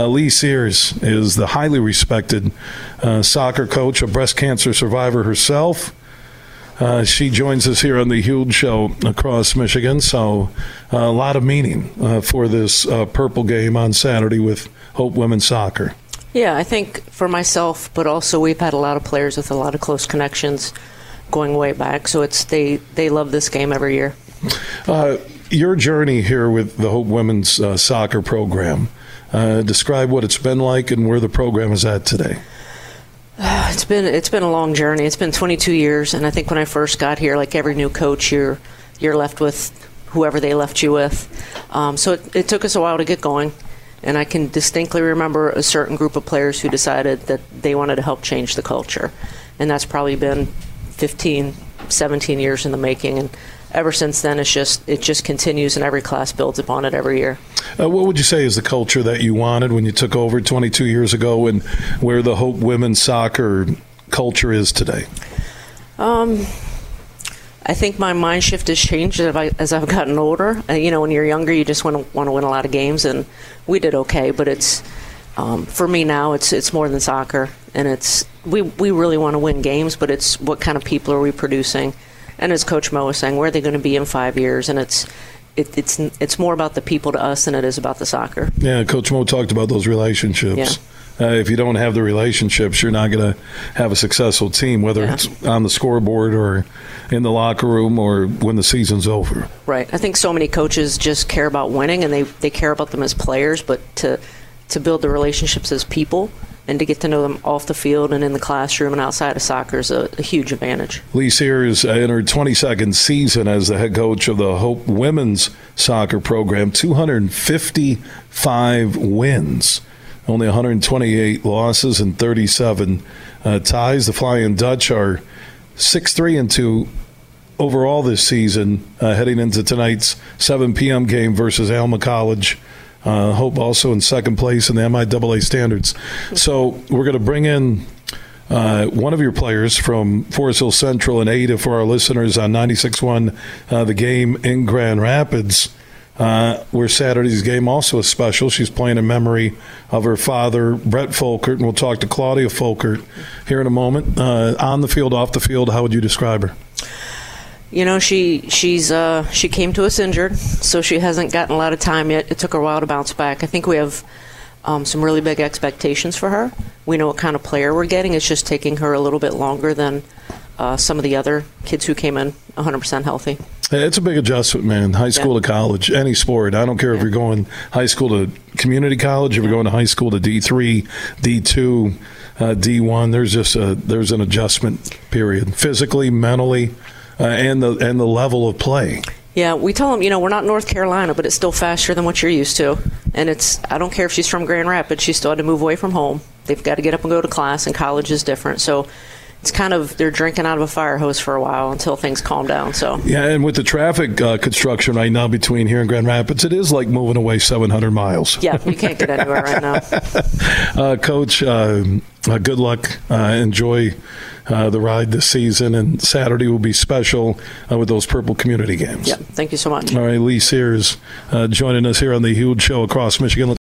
Uh, Leigh Sears is the highly respected uh, soccer coach, a breast cancer survivor herself. Uh, she joins us here on the Huge Show across Michigan. So, uh, a lot of meaning uh, for this uh, purple game on Saturday with Hope Women's Soccer. Yeah, I think for myself, but also we've had a lot of players with a lot of close connections going way back. So it's they they love this game every year. Uh, your journey here with the Hope Women's uh, Soccer program. Describe what it's been like and where the program is at today. It's been it's been a long journey. It's been 22 years, and I think when I first got here, like every new coach, you're you're left with whoever they left you with. Um, so it, it took us a while to get going, and I can distinctly remember a certain group of players who decided that they wanted to help change the culture, and that's probably been 15, 17 years in the making, and ever since then, it's just it just continues, and every class builds upon it every year. Uh, what would you say is the culture that you wanted when you took over 22 years ago, and where the Hope women's soccer culture is today? Um, I think my mind shift has changed as, I, as I've gotten older. Uh, you know, when you're younger, you just want to want to win a lot of games, and we did okay. But it's um, for me now, it's it's more than soccer, and it's we we really want to win games, but it's what kind of people are we producing? And as Coach Mo was saying, where are they going to be in five years? And it's it, it's it's more about the people to us than it is about the soccer. Yeah, Coach Mo talked about those relationships. Yeah. Uh, if you don't have the relationships, you're not going to have a successful team, whether yeah. it's on the scoreboard or in the locker room or when the season's over. Right. I think so many coaches just care about winning and they, they care about them as players, but to to build the relationships as people and to get to know them off the field and in the classroom and outside of soccer is a, a huge advantage. Leigh Sears in her 22nd season as the head coach of the Hope Women's Soccer Program, 255 wins, only 128 losses and 37 uh, ties. The Flying Dutch are 6 3 and 2 overall this season, uh, heading into tonight's 7 p.m. game versus Alma College. Uh, Hope also in second place in the MIAA standards. So we're going to bring in uh, one of your players from Forest Hill Central and Ada for our listeners on 96.1 uh, The Game in Grand Rapids. Uh, where Saturday's game also is special. She's playing in memory of her father, Brett Folkert, and we'll talk to Claudia Folkert here in a moment. Uh, on the field, off the field, how would you describe her? You know she she's uh, she came to us injured, so she hasn't gotten a lot of time yet. It took her a while to bounce back. I think we have um, some really big expectations for her. We know what kind of player we're getting. It's just taking her a little bit longer than uh, some of the other kids who came in 100% healthy. It's a big adjustment, man. High school yeah. to college, any sport. I don't care yeah. if you're going high school to community college, if you're going to high school to D3, D2, uh, D1. There's just a there's an adjustment period, physically, mentally uh, and the and the level of play. Yeah, we tell them, you know, we're not North Carolina, but it's still faster than what you're used to. And it's, I don't care if she's from Grand Rapids, she still had to move away from home. They've got to get up and go to class, and college is different. So it's kind of they're drinking out of a fire hose for a while until things calm down. So yeah, and with the traffic uh, construction right now between here and Grand Rapids, it is like moving away 700 miles. Yeah, you can't get anywhere right now. uh, Coach, uh, uh good luck. Uh, enjoy uh, the ride this season, and Saturday will be special uh, with those Purple Community Games. Yeah, thank you so much. All right, Leigh Sears uh, joining us here on the Huge Show across Michigan.